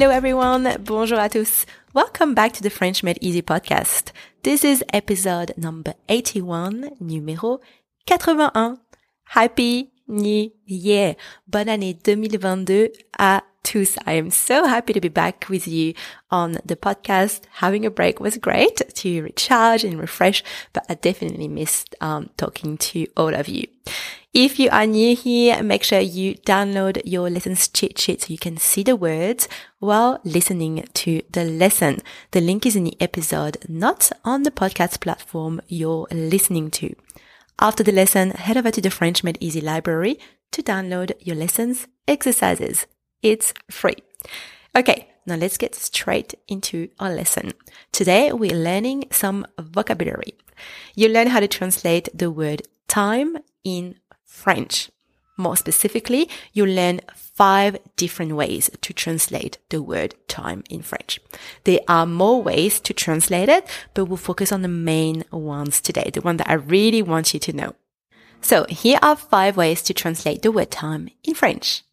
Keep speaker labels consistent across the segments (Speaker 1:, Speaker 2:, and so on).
Speaker 1: Hello everyone, bonjour à tous. Welcome back to the French Made Easy podcast. This is episode number 81, numéro 81. Happy New Year. Bonne année 2022 à tous. I am so happy to be back with you on the podcast. Having a break was great to recharge and refresh, but I definitely missed um, talking to all of you. If you are new here, make sure you download your lessons cheat sheet so you can see the words while listening to the lesson. The link is in the episode, not on the podcast platform you're listening to. After the lesson, head over to the French Made Easy library to download your lessons exercises. It's free. Okay, now let's get straight into our lesson. Today we're learning some vocabulary. You learn how to translate the word time in French. More specifically, you learn five different ways to translate the word time in French. There are more ways to translate it, but we'll focus on the main ones today, the one that I really want you to know. So here are five ways to translate the word time in French.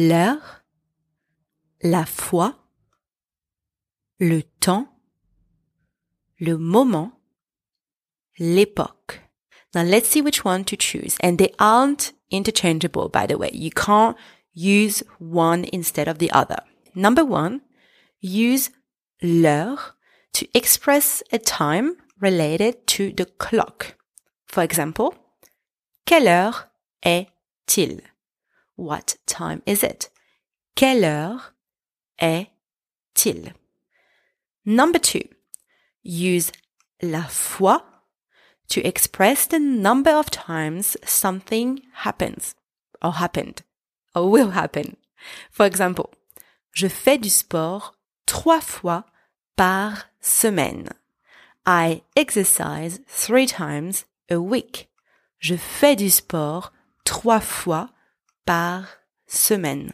Speaker 1: L'heure, la fois, le temps, le moment, l'époque. Now let's see which one to choose. And they aren't interchangeable, by the way. You can't use one instead of the other. Number one, use l'heure to express a time related to the clock. For example, quelle heure est-il? What time is it? Quelle heure est-il? Number two, use la fois to express the number of times something happens or happened or will happen. For example, je fais du sport trois fois par semaine. I exercise three times a week. Je fais du sport trois fois par semaine.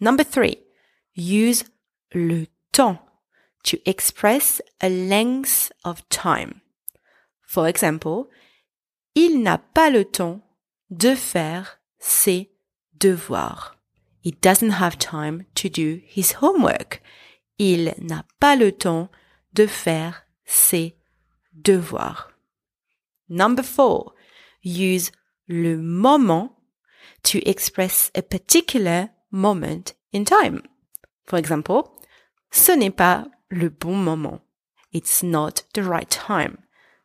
Speaker 1: Number three, use le temps to express a length of time. For example, il n'a pas le temps de faire ses devoirs. He doesn't have time to do his homework. Il n'a pas le temps de faire ses devoirs. Number four, use le moment to express a particular moment in time. For example, ce n'est pas le bon moment. It's not the right time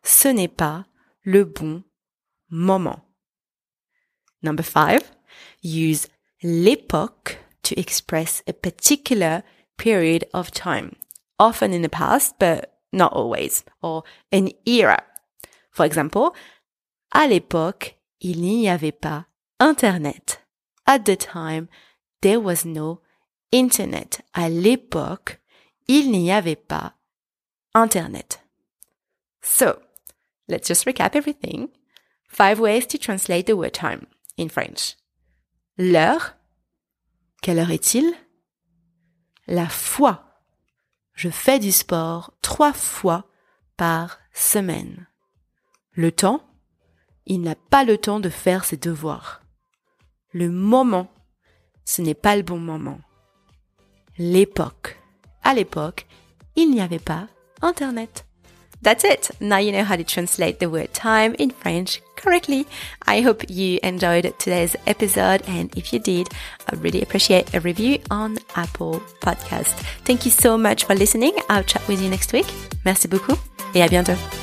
Speaker 1: ce n'est pas le bon moment. Number five, use l'époque to express a particular period of time, often in the past, but not always, or an era. For example, à l'époque, il n'y avait pas Internet. At the time, there was no Internet. À l'époque, il n'y avait pas Internet. So, Let's just recap everything. Five ways to translate the word time in French. L'heure. Quelle heure est-il? La foi. Je fais du sport trois fois par semaine. Le temps. Il n'a pas le temps de faire ses devoirs. Le moment. Ce n'est pas le bon moment. L'époque. À l'époque, il n'y avait pas Internet. That's it. Now you know how to translate the word time in French correctly. I hope you enjoyed today's episode. And if you did, I really appreciate a review on Apple Podcast. Thank you so much for listening. I'll chat with you next week. Merci beaucoup et à bientôt.